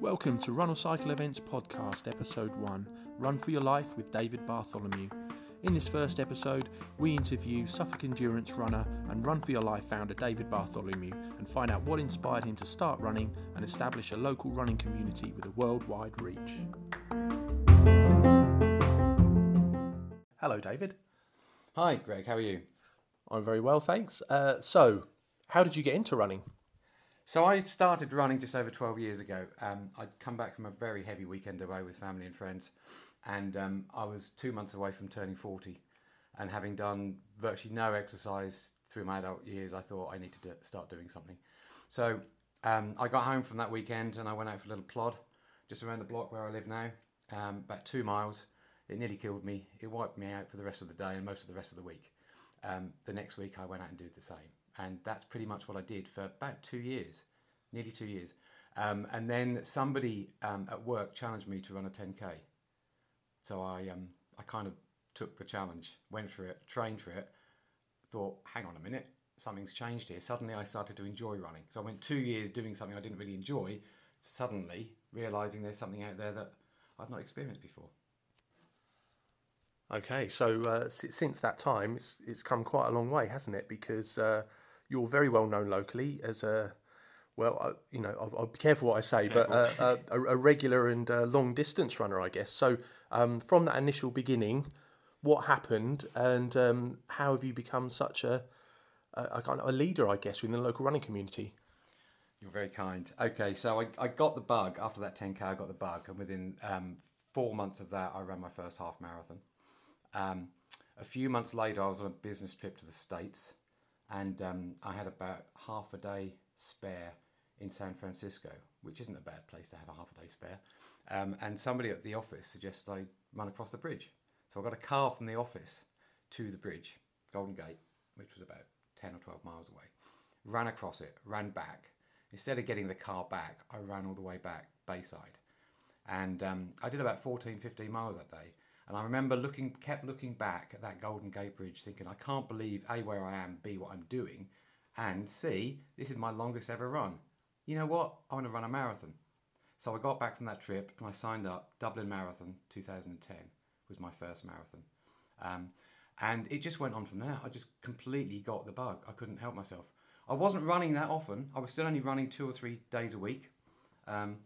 Welcome to Run or Cycle Events Podcast, Episode 1 Run for Your Life with David Bartholomew. In this first episode, we interview Suffolk Endurance runner and Run for Your Life founder David Bartholomew and find out what inspired him to start running and establish a local running community with a worldwide reach. Hello, David. Hi, Greg. How are you? I'm very well, thanks. Uh, so, how did you get into running? So I started running just over 12 years ago. Um, I'd come back from a very heavy weekend away with family and friends, and um, I was two months away from turning 40. And having done virtually no exercise through my adult years, I thought I needed to start doing something. So um, I got home from that weekend and I went out for a little plod just around the block where I live now, um, about two miles. It nearly killed me. It wiped me out for the rest of the day and most of the rest of the week. Um, the next week, I went out and did the same and that's pretty much what I did for about two years, nearly two years. Um, and then somebody um, at work challenged me to run a 10k. So I, um, I kind of took the challenge, went for it, trained for it, thought, hang on a minute, something's changed here. Suddenly I started to enjoy running. So I went two years doing something I didn't really enjoy, suddenly realizing there's something out there that I'd not experienced before. Okay, so uh, since that time, it's, it's come quite a long way, hasn't it? Because uh, you're very well known locally as a well, uh, you know, I'll, I'll, be careful what I say, but uh, a, a, regular and uh, long distance runner, I guess. So, um, from that initial beginning, what happened, and um, how have you become such a, a, a kind of a leader, I guess, within the local running community? You're very kind. Okay, so I, I got the bug after that 10k. I got the bug, and within um, four months of that, I ran my first half marathon. Um, a few months later, I was on a business trip to the States and um, I had about half a day spare in San Francisco, which isn't a bad place to have a half a day spare. Um, and somebody at the office suggested I run across the bridge. So I got a car from the office to the bridge, Golden Gate, which was about 10 or 12 miles away. Ran across it, ran back. Instead of getting the car back, I ran all the way back Bayside. And um, I did about 14, 15 miles that day. And I remember looking, kept looking back at that Golden Gate Bridge, thinking, I can't believe A, where I am, B, what I'm doing, and C, this is my longest ever run. You know what? I want to run a marathon. So I got back from that trip and I signed up. Dublin Marathon 2010 was my first marathon. Um, and it just went on from there. I just completely got the bug. I couldn't help myself. I wasn't running that often. I was still only running two or three days a week. Um,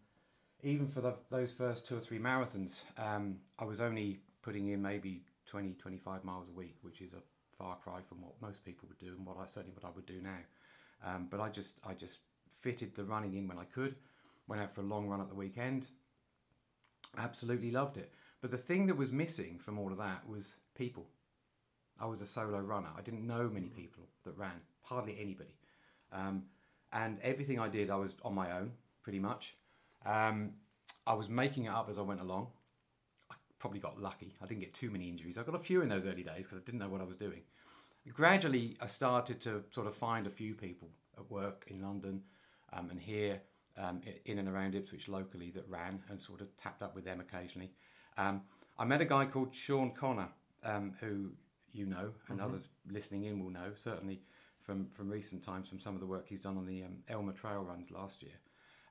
even for the, those first two or three marathons, um, I was only putting in maybe 20, 25 miles a week, which is a far cry from what most people would do and what I certainly what I would do now. Um, but I just I just fitted the running in when I could. Went out for a long run at the weekend. Absolutely loved it. But the thing that was missing from all of that was people. I was a solo runner. I didn't know many people that ran, hardly anybody. Um, and everything I did, I was on my own, pretty much. Um, I was making it up as I went along probably got lucky. I didn't get too many injuries. I got a few in those early days because I didn't know what I was doing. Gradually, I started to sort of find a few people at work in London um, and here um, in and around Ipswich locally that ran and sort of tapped up with them occasionally. Um, I met a guy called Sean Connor, um, who you know and mm-hmm. others listening in will know, certainly from, from recent times, from some of the work he's done on the um, Elmer Trail runs last year.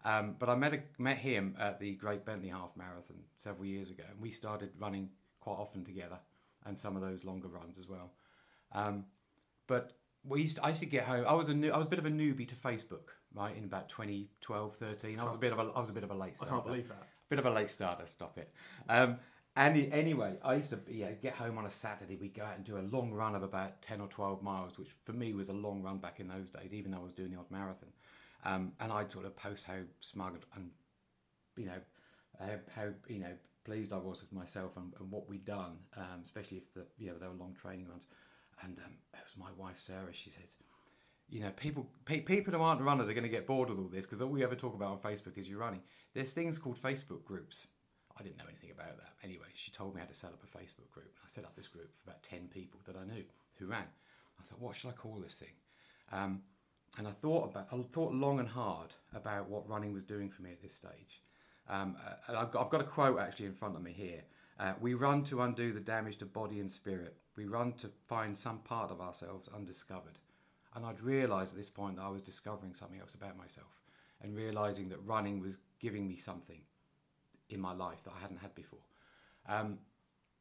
Um, but I met a, met him at the Great Bentley Half Marathon several years ago, and we started running quite often together, and some of those longer runs as well. Um, but we used to, I used to get home. I was a new, I was a bit of a newbie to Facebook, right? In about 2012, 13. I was a bit of a I was a bit of a late starter. I can't believe that. Bit of a late starter. Stop it. Um, and anyway, I used to yeah, get home on a Saturday. We'd go out and do a long run of about 10 or 12 miles, which for me was a long run back in those days, even though I was doing the odd marathon. Um, and I'd sort of post how smug and you know how, you know pleased I was with myself and, and what we'd done, um, especially if the you know they were long training runs. And um, it was my wife Sarah. She said, you know, people pe- people who aren't runners are going to get bored with all this because all we ever talk about on Facebook is you running. There's things called Facebook groups. I didn't know anything about that. Anyway, she told me how to set up a Facebook group. I set up this group for about ten people that I knew who ran. I thought, what should I call this thing? Um, and I thought about, I thought long and hard about what running was doing for me at this stage. Um, uh, and I've got, I've got a quote actually in front of me here. Uh, we run to undo the damage to body and spirit. We run to find some part of ourselves undiscovered. And I'd realised at this point that I was discovering something else about myself and realising that running was giving me something in my life that I hadn't had before. Um,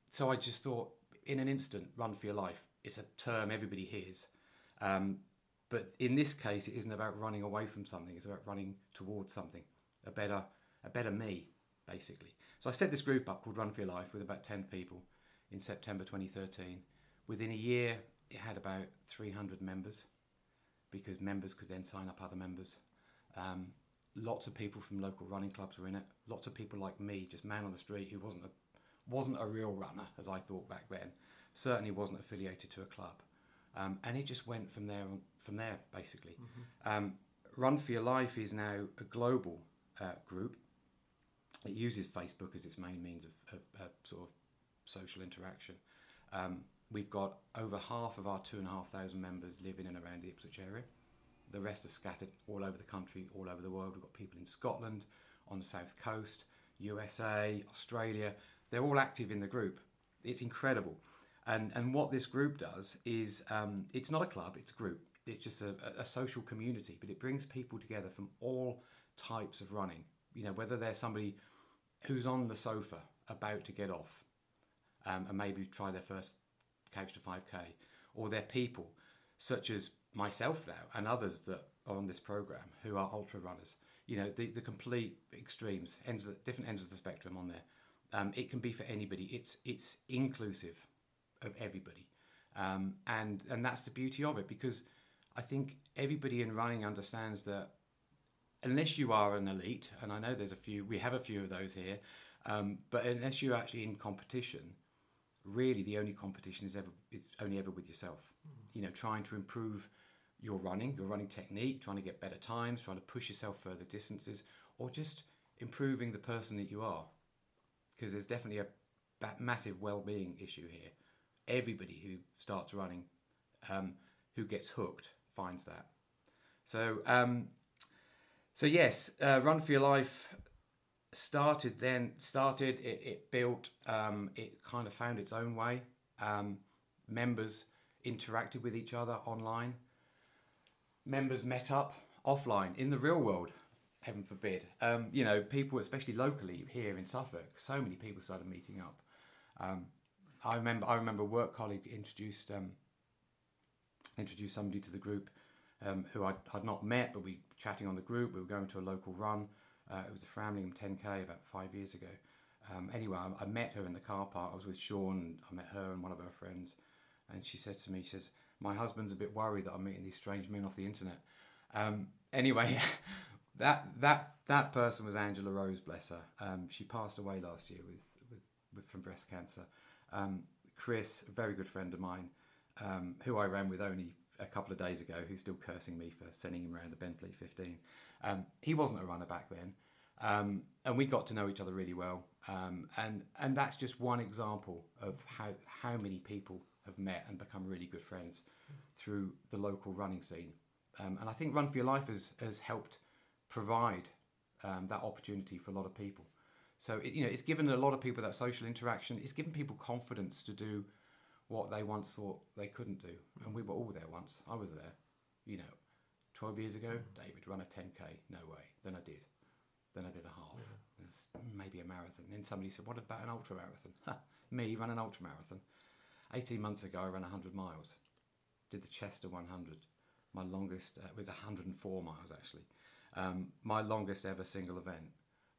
so I just thought, in an instant, run for your life. It's a term everybody hears. Um, but in this case, it isn't about running away from something. It's about running towards something, a better, a better me, basically. So I set this group up called Run for Your Life with about 10 people in September 2013. Within a year, it had about 300 members because members could then sign up other members. Um, lots of people from local running clubs were in it. Lots of people like me, just man on the street who wasn't a wasn't a real runner as I thought back then. Certainly wasn't affiliated to a club, um, and it just went from there from there basically. Mm-hmm. Um, Run for Your Life is now a global uh, group. It uses Facebook as its main means of, of, of sort of social interaction. Um, we've got over half of our two and a half thousand members living in around the Ipswich area. The rest are scattered all over the country, all over the world. We've got people in Scotland, on the south coast, USA, Australia. They're all active in the group. It's incredible. And, and what this group does is um, it's not a club, it's a group. It's just a, a social community, but it brings people together from all types of running. You know, whether they're somebody who's on the sofa about to get off um, and maybe try their first couch to 5k, or they're people such as myself now and others that are on this program who are ultra runners. You know, the, the complete extremes, ends of, different ends of the spectrum on there. Um, it can be for anybody. It's it's inclusive of everybody, um, and and that's the beauty of it because I think everybody in running understands that unless you are an elite, and I know there's a few, we have a few of those here, um, but unless you're actually in competition, really the only competition is ever is only ever with yourself. Mm. You know, trying to improve your running, your running technique, trying to get better times, trying to push yourself further distances, or just improving the person that you are. Because there's definitely a massive well-being issue here. Everybody who starts running, um, who gets hooked, finds that. So, um, so yes, uh, Run for Your Life started then started it, it built um, it kind of found its own way. Um, members interacted with each other online. Members met up offline in the real world heaven forbid. Um, you know people especially locally here in suffolk so many people started meeting up. Um, i remember i remember a work colleague introduced um, introduced somebody to the group um, who I'd, not met but we were chatting on the group we were going to a local run uh, it was the Framlingham 10K about five years ago. Um, anyway, I, I, met her in the car park. I was with Sean, I met her and one of her friends. And she said to me, she says, my husband's a bit worried that I'm meeting these strange men off the internet. Um, anyway, that that that person was Angela Rose, bless her. Um, she passed away last year with, with, with from breast cancer. Um, Chris, a very good friend of mine, um, who I ran with only a couple of days ago, who's still cursing me for sending him around the Benfleet 15. Um, he wasn't a runner back then, um, and we got to know each other really well. Um, and and that's just one example of how how many people have met and become really good friends through the local running scene. Um, and I think Run for Your Life has has helped provide um, that opportunity for a lot of people. So it, you know, it's given a lot of people that social interaction. It's given people confidence to do what they once thought they couldn't do. And we were all there once. I was there. You know, 12 years ago, David, run a 10K. No way. Then I did. Then I did a half. Yeah. maybe a marathon. Then somebody said, What about an ultra marathon? Me, run an ultra marathon. 18 months ago, I ran 100 miles. Did the Chester 100. My longest uh, was 104 miles actually. Um, my longest ever single event.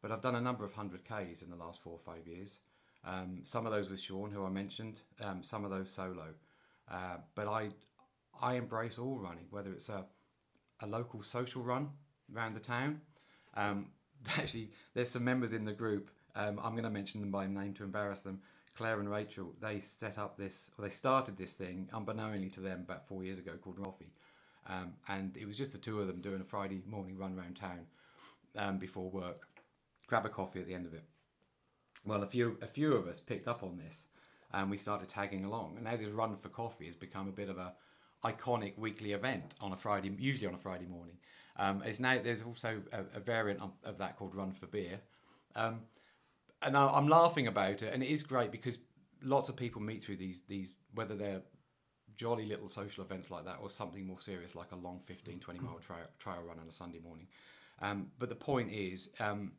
But I've done a number of 100Ks in the last four or five years. Um, some of those with Sean, who I mentioned, um, some of those solo. Uh, but I, I embrace all running, whether it's a a local social run around the town. Um, actually, there's some members in the group. Um, I'm going to mention them by name to embarrass them. Claire and Rachel, they set up this, or they started this thing, unbeknownly to them, about four years ago, called Roffy. Um, and it was just the two of them doing a Friday morning run around town um, before work. Grab a coffee at the end of it. Well, a few a few of us picked up on this, and we started tagging along. And now this run for coffee has become a bit of a iconic weekly event on a Friday, usually on a Friday morning. Um, it's now there's also a, a variant of, of, that called Run for Beer, um, and I, am laughing about it, and it is great because lots of people meet through these these whether they're jolly little social events like that, or something more serious like a long 15, 20 mile trail, trail run on a Sunday morning. Um, but the point is, um,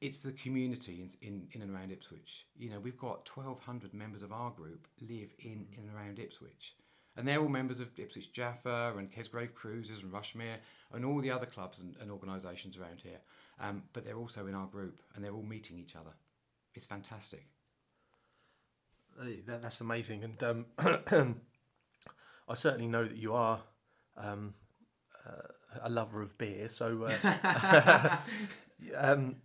it's the community in, in, in and around Ipswich. You know, we've got 1,200 members of our group live in, in and around Ipswich. And they're all members of Ipswich Jaffa and Kesgrave Kruisers and Rushmere and all the other clubs and, and organisations around here. Um, but they're also in our group and they're all meeting each other. It's fantastic. That, that's amazing. And um, I certainly know that you are um, uh, a lover of beer. So uh, um,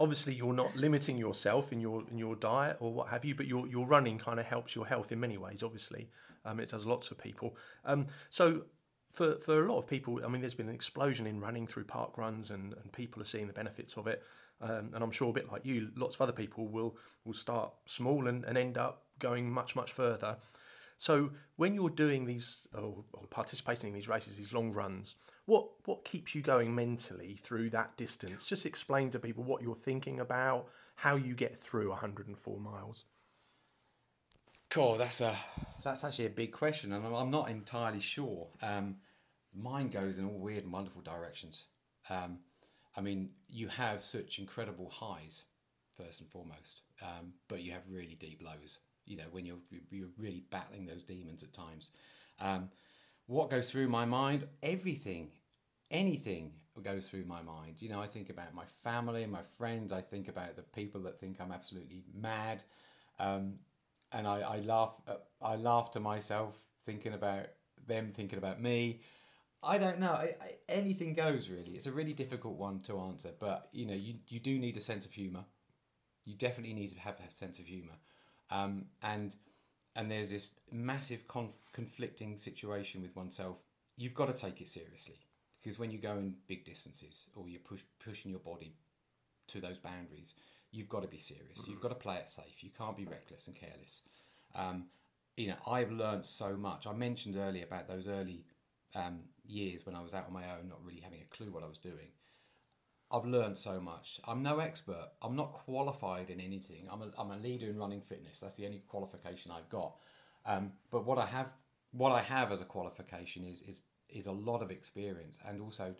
obviously you're not limiting yourself in your in your diet or what have you, but your your running kind of helps your health in many ways. Obviously, um, it does lots of people. Um, so for for a lot of people, I mean, there's been an explosion in running through park runs, and, and people are seeing the benefits of it. Um, and I'm sure a bit like you, lots of other people will will start small and, and end up going much much further. So when you're doing these or, or participating in these races, these long runs, what what keeps you going mentally through that distance? Just explain to people what you're thinking about, how you get through 104 miles. Cool, that's a that's actually a big question, and I'm not entirely sure. Um, mine goes in all weird and wonderful directions. Um, I mean, you have such incredible highs, first and foremost, um, but you have really deep lows. You know, when you're you're really battling those demons at times. Um, what goes through my mind? Everything, anything goes through my mind. You know, I think about my family, my friends. I think about the people that think I'm absolutely mad, um, and I, I laugh. Uh, I laugh to myself thinking about them thinking about me. I don't know. I, I, anything goes really. It's a really difficult one to answer, but you know, you, you do need a sense of humour. You definitely need to have a sense of humour, um, and and there's this massive conf- conflicting situation with oneself. You've got to take it seriously because when you go in big distances or you're push, pushing your body to those boundaries, you've got to be serious. You've got to play it safe. You can't be reckless and careless. Um, you know, I've learned so much. I mentioned earlier about those early um, years when I was out on my own, not really having a clue what I was doing. I've learned so much. I'm no expert. I'm not qualified in anything. I'm a, I'm a leader in running fitness. That's the only qualification I've got. Um, but what I have, what I have as a qualification is is is a lot of experience and also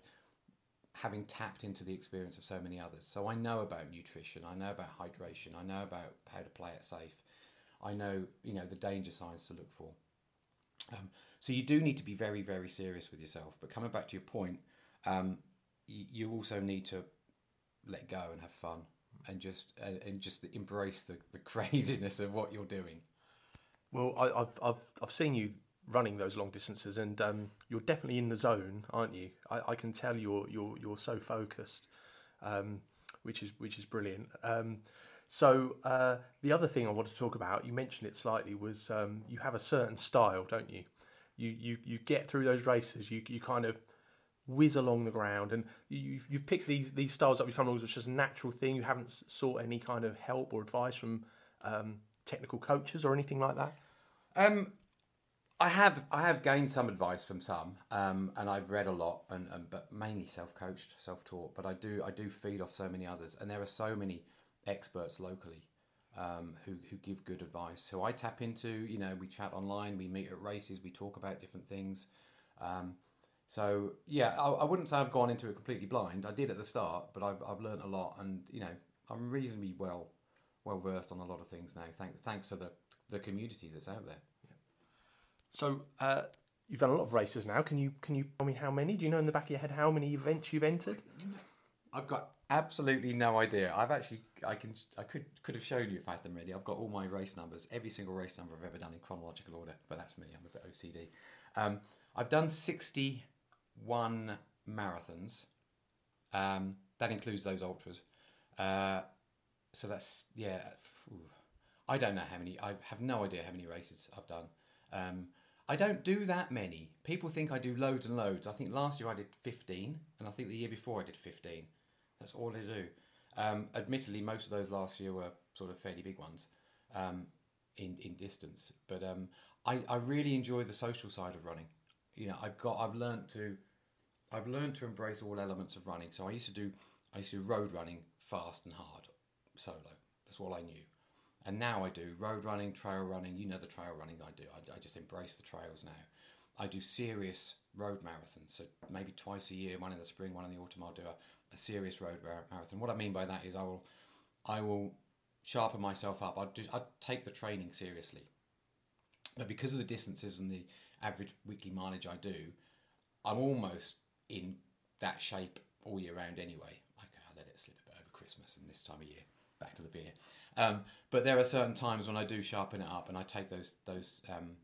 having tapped into the experience of so many others. So I know about nutrition. I know about hydration. I know about how to play it safe. I know you know the danger signs to look for. Um, so you do need to be very, very serious with yourself. But coming back to your point, um, you, also need to let go and have fun and just uh, and just embrace the, the craziness of what you're doing. Well, I, have I've I've seen you running those long distances, and um, you're definitely in the zone, aren't you? I, I can tell you're you're you're so focused, um, which is which is brilliant. Um, so uh, the other thing I want to talk about, you mentioned it slightly, was um, you have a certain style, don't you? You you you get through those races. You you kind of whiz along the ground, and you've you've picked these these styles up. You come along as just a natural thing. You haven't sought any kind of help or advice from um, technical coaches or anything like that. Um, I have I have gained some advice from some, um, and I've read a lot, and, and but mainly self coached, self taught. But I do I do feed off so many others, and there are so many experts locally um, who, who give good advice, who I tap into. You know, we chat online, we meet at races, we talk about different things. Um, so, yeah, I, I wouldn't say I've gone into it completely blind. I did at the start, but I've, I've learned a lot and, you know, I'm reasonably well well versed on a lot of things now, thanks, thanks to the, the community that's out there. So, uh, you've done a lot of races now. Can you can you tell me how many? Do you know in the back of your head how many events you've entered? I've got absolutely no idea. I've actually I can I could could have shown you if I had them ready. I've got all my race numbers, every single race number I've ever done in chronological order. But that's me. I'm a bit OCD. Um, I've done sixty one marathons. Um, that includes those ultras. Uh, so that's yeah. Phew. I don't know how many. I have no idea how many races I've done. Um, I don't do that many. People think I do loads and loads. I think last year I did 15, and I think the year before I did 15. That's all I do. Um, admittedly, most of those last year were sort of fairly big ones um, in in distance. But um, I I really enjoy the social side of running. You know, I've got I've learned to I've learned to embrace all elements of running. So I used to do I used to do road running fast and hard solo. That's all I knew. And now I do road running, trail running. You know the trail running I do. I, I just embrace the trails now. I do serious road marathons. So maybe twice a year, one in the spring, one in the autumn. I'll do a, a serious road marathon. What I mean by that is I will, I will sharpen myself up. I do. I take the training seriously. But because of the distances and the average weekly mileage I do, I'm almost in that shape all year round anyway. Okay, I let it slip a bit over Christmas and this time of year. Back to the beer. Um, but there are certain times when I do sharpen it up and I take those those um,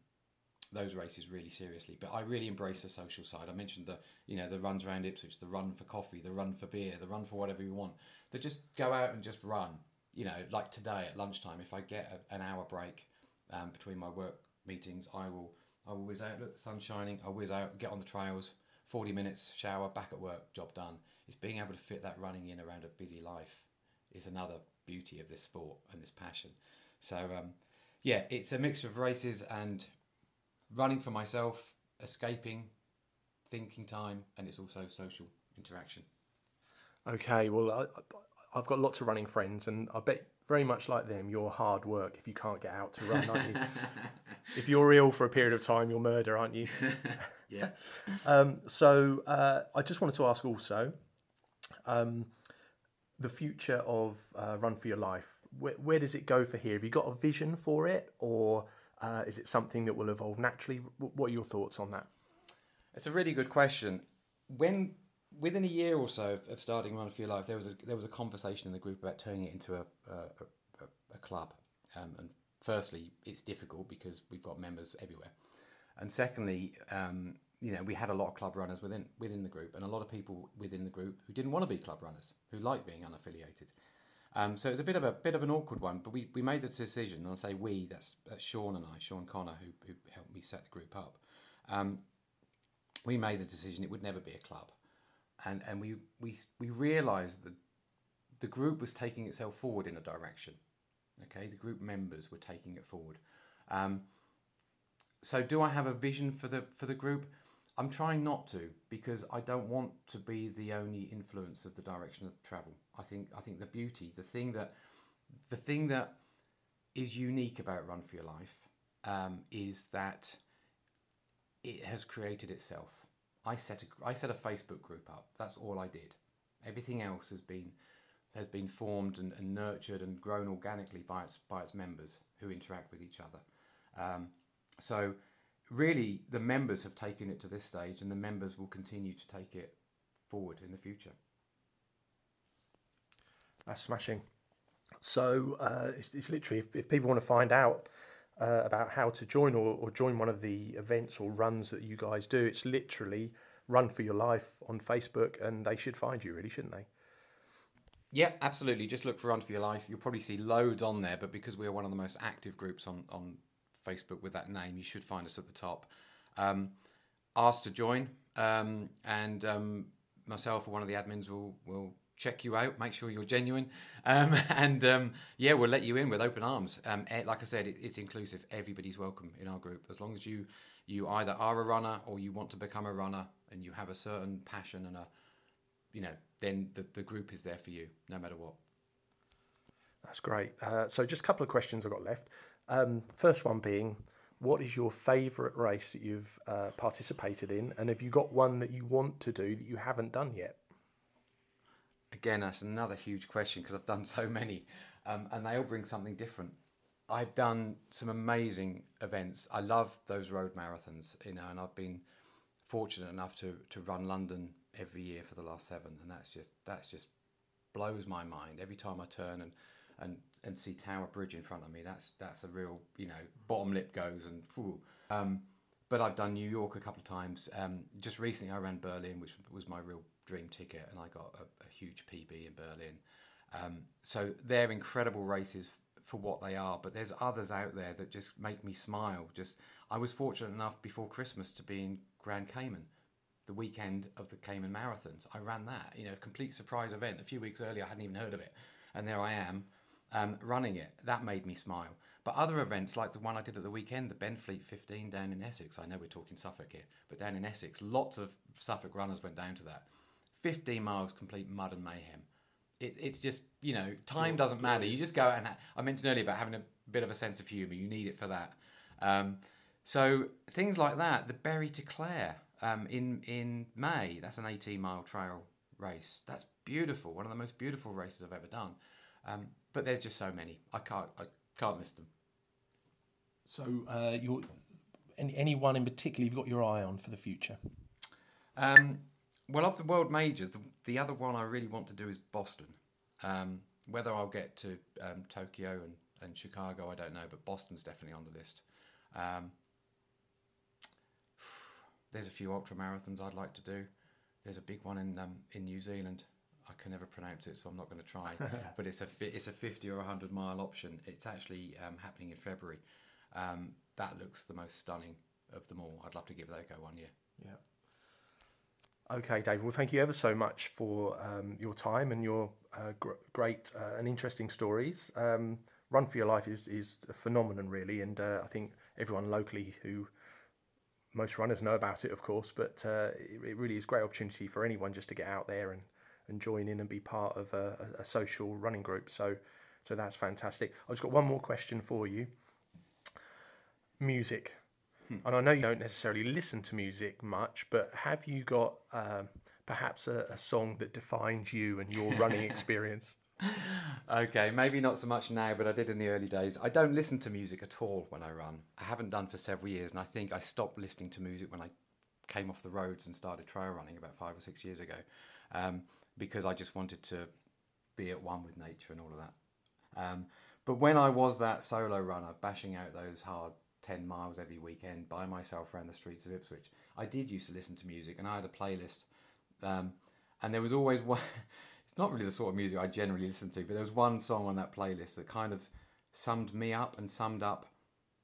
those races really seriously. But I really embrace the social side. I mentioned the you know the runs around Ipswich, the run for coffee, the run for beer, the run for whatever you want. To just go out and just run. You know, like today at lunchtime, if I get a, an hour break um, between my work meetings, I will I will whiz out. Look, the sun's shining. I whiz out, get on the trails. Forty minutes, shower, back at work, job done. It's being able to fit that running in around a busy life is another beauty of this sport and this passion. So um, yeah, it's a mix of races and running for myself, escaping, thinking time, and it's also social interaction. Okay, well, I, I've got lots of running friends, and I bet very much like them, you're hard work if you can't get out to run, aren't you? if you're ill for a period of time, you'll murder, aren't you? yeah. Um, so uh, I just wanted to ask also um, the future of uh, Run for Your Life. Where, where does it go for here? Have you got a vision for it, or uh, is it something that will evolve naturally? What are your thoughts on that? It's a really good question. When within a year or so of, of starting Run for Your Life, there was a there was a conversation in the group about turning it into a a, a, a club. Um, and firstly, it's difficult because we've got members everywhere, and secondly, um, you know, we had a lot of club runners within within the group, and a lot of people within the group who didn't want to be club runners, who like being unaffiliated. Um, so it was a bit of a bit of an awkward one, but we, we made the decision, and I say we, that's, that's Sean and I, Sean Connor, who, who helped me set the group up. Um, we made the decision it would never be a club, and and we we we realised that the group was taking itself forward in a direction. Okay, the group members were taking it forward. Um, so, do I have a vision for the for the group? I'm trying not to because I don't want to be the only influence of the direction of travel. I think I think the beauty, the thing that the thing that is unique about Run for Your Life um, is that it has created itself. I set a, I set a Facebook group up. That's all I did. Everything else has been has been formed and, and nurtured and grown organically by its by its members who interact with each other. Um, so really, the members have taken it to this stage, and the members will continue to take it forward in the future. That's smashing. So uh, it's, it's literally if, if people want to find out uh, about how to join or, or join one of the events or runs that you guys do, it's literally Run for Your Life on Facebook, and they should find you, really, shouldn't they? Yeah, absolutely. Just look for Run for Your Life. You'll probably see loads on there, but because we're one of the most active groups on, on Facebook with that name, you should find us at the top. Um, ask to join, um, and um, myself or one of the admins will will check you out, make sure you're genuine, um, and um, yeah, we'll let you in with open arms. Um, eh, like I said, it, it's inclusive. Everybody's welcome in our group. As long as you you either are a runner or you want to become a runner and you have a certain passion and a you know then the, the group is there for you no matter what. That's great. Uh, so just a couple of questions i've got left. Um, first one being what is your favourite race that you've uh, participated in? And have you got one that you want to do that you haven't done yet again, that's another huge question because I've done so many, um, and they all bring something different. I've done some amazing events. I love those road marathons, you know, and I've been fortunate enough to to run London every year for the last seven, and that's just that's just blows my mind every time I turn and and and see Tower Bridge in front of me. That's that's a real you know bottom lip goes and. Um, but I've done New York a couple of times. Um, just recently, I ran Berlin, which was my real dream ticket, and I got a, a huge PB in Berlin. Um, so they're incredible races for what they are, but there's others out there that just make me smile. Just I was fortunate enough before Christmas to be in Grand Cayman, the weekend of the Cayman Marathons. I ran that, you know, complete surprise event. A few weeks earlier, I hadn't even heard of it, and there I am um, running it. That made me smile. But other events like the one I did at the weekend, the Benfleet 15 down in Essex, I know we're talking Suffolk here, but down in Essex, lots of Suffolk runners went down to that. 15 miles complete mud and mayhem. It, it's just you know time doesn't matter. You just go and ha- I mentioned earlier about having a bit of a sense of humour. You need it for that. Um, so things like that. The Bury to Clare um, in in May. That's an eighteen mile trail race. That's beautiful. One of the most beautiful races I've ever done. Um, but there's just so many. I can't I can't miss them. So, uh, you're, any, anyone in particular you've got your eye on for the future? Um, well, of the world majors, the, the other one I really want to do is Boston. Um, whether I'll get to um, Tokyo and, and Chicago, I don't know, but Boston's definitely on the list. Um, there's a few ultra marathons I'd like to do. There's a big one in um, in New Zealand. I can never pronounce it, so I'm not going to try. but it's a fi- it's a 50 or 100 mile option. It's actually um, happening in February. Um, that looks the most stunning of them all. I'd love to give that a go one year. Yeah. Okay, David. Well, thank you ever so much for um, your time and your uh, gr- great uh, and interesting stories. Um, Run for Your Life is, is a phenomenon, really, and uh, I think everyone locally who most runners know about it, of course, but uh, it, it really is a great opportunity for anyone just to get out there and, and join in and be part of a, a social running group. So, so that's fantastic. I've just got one more question for you. Music. And I know you don't necessarily listen to music much, but have you got um, perhaps a, a song that defines you and your running experience? Okay, maybe not so much now, but I did in the early days. I don't listen to music at all when I run. I haven't done for several years, and I think I stopped listening to music when I came off the roads and started trail running about five or six years ago, um, because I just wanted to be at one with nature and all of that. Um, but when I was that solo runner, bashing out those hard 10 miles every weekend by myself around the streets of Ipswich, I did used to listen to music, and I had a playlist. Um, and there was always one. It's not really the sort of music I generally listen to, but there was one song on that playlist that kind of summed me up and summed up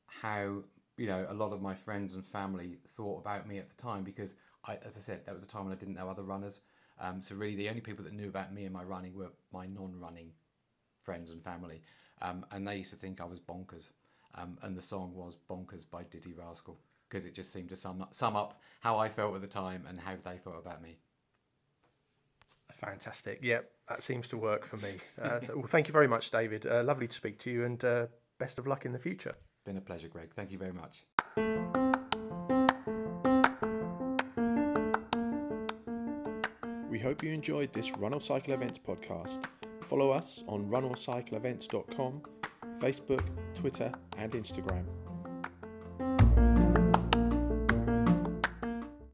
how you know a lot of my friends and family thought about me at the time because I, as I said, that was a time when I didn't know other runners. Um, so really, the only people that knew about me and my running were my non-running friends and family, um, and they used to think I was bonkers. Um, and the song was "Bonkers" by Dizzee Rascal because it just seemed to sum up, sum up how I felt at the time and how they felt about me. Fantastic. Yep, that seems to work for me. Uh, well, thank you very much, David. Uh, lovely to speak to you, and uh, best of luck in the future. Been a pleasure, Greg. Thank you very much. We hope you enjoyed this Run or Cycle Events podcast. Follow us on runorcycleevents.com, Facebook, Twitter, and Instagram.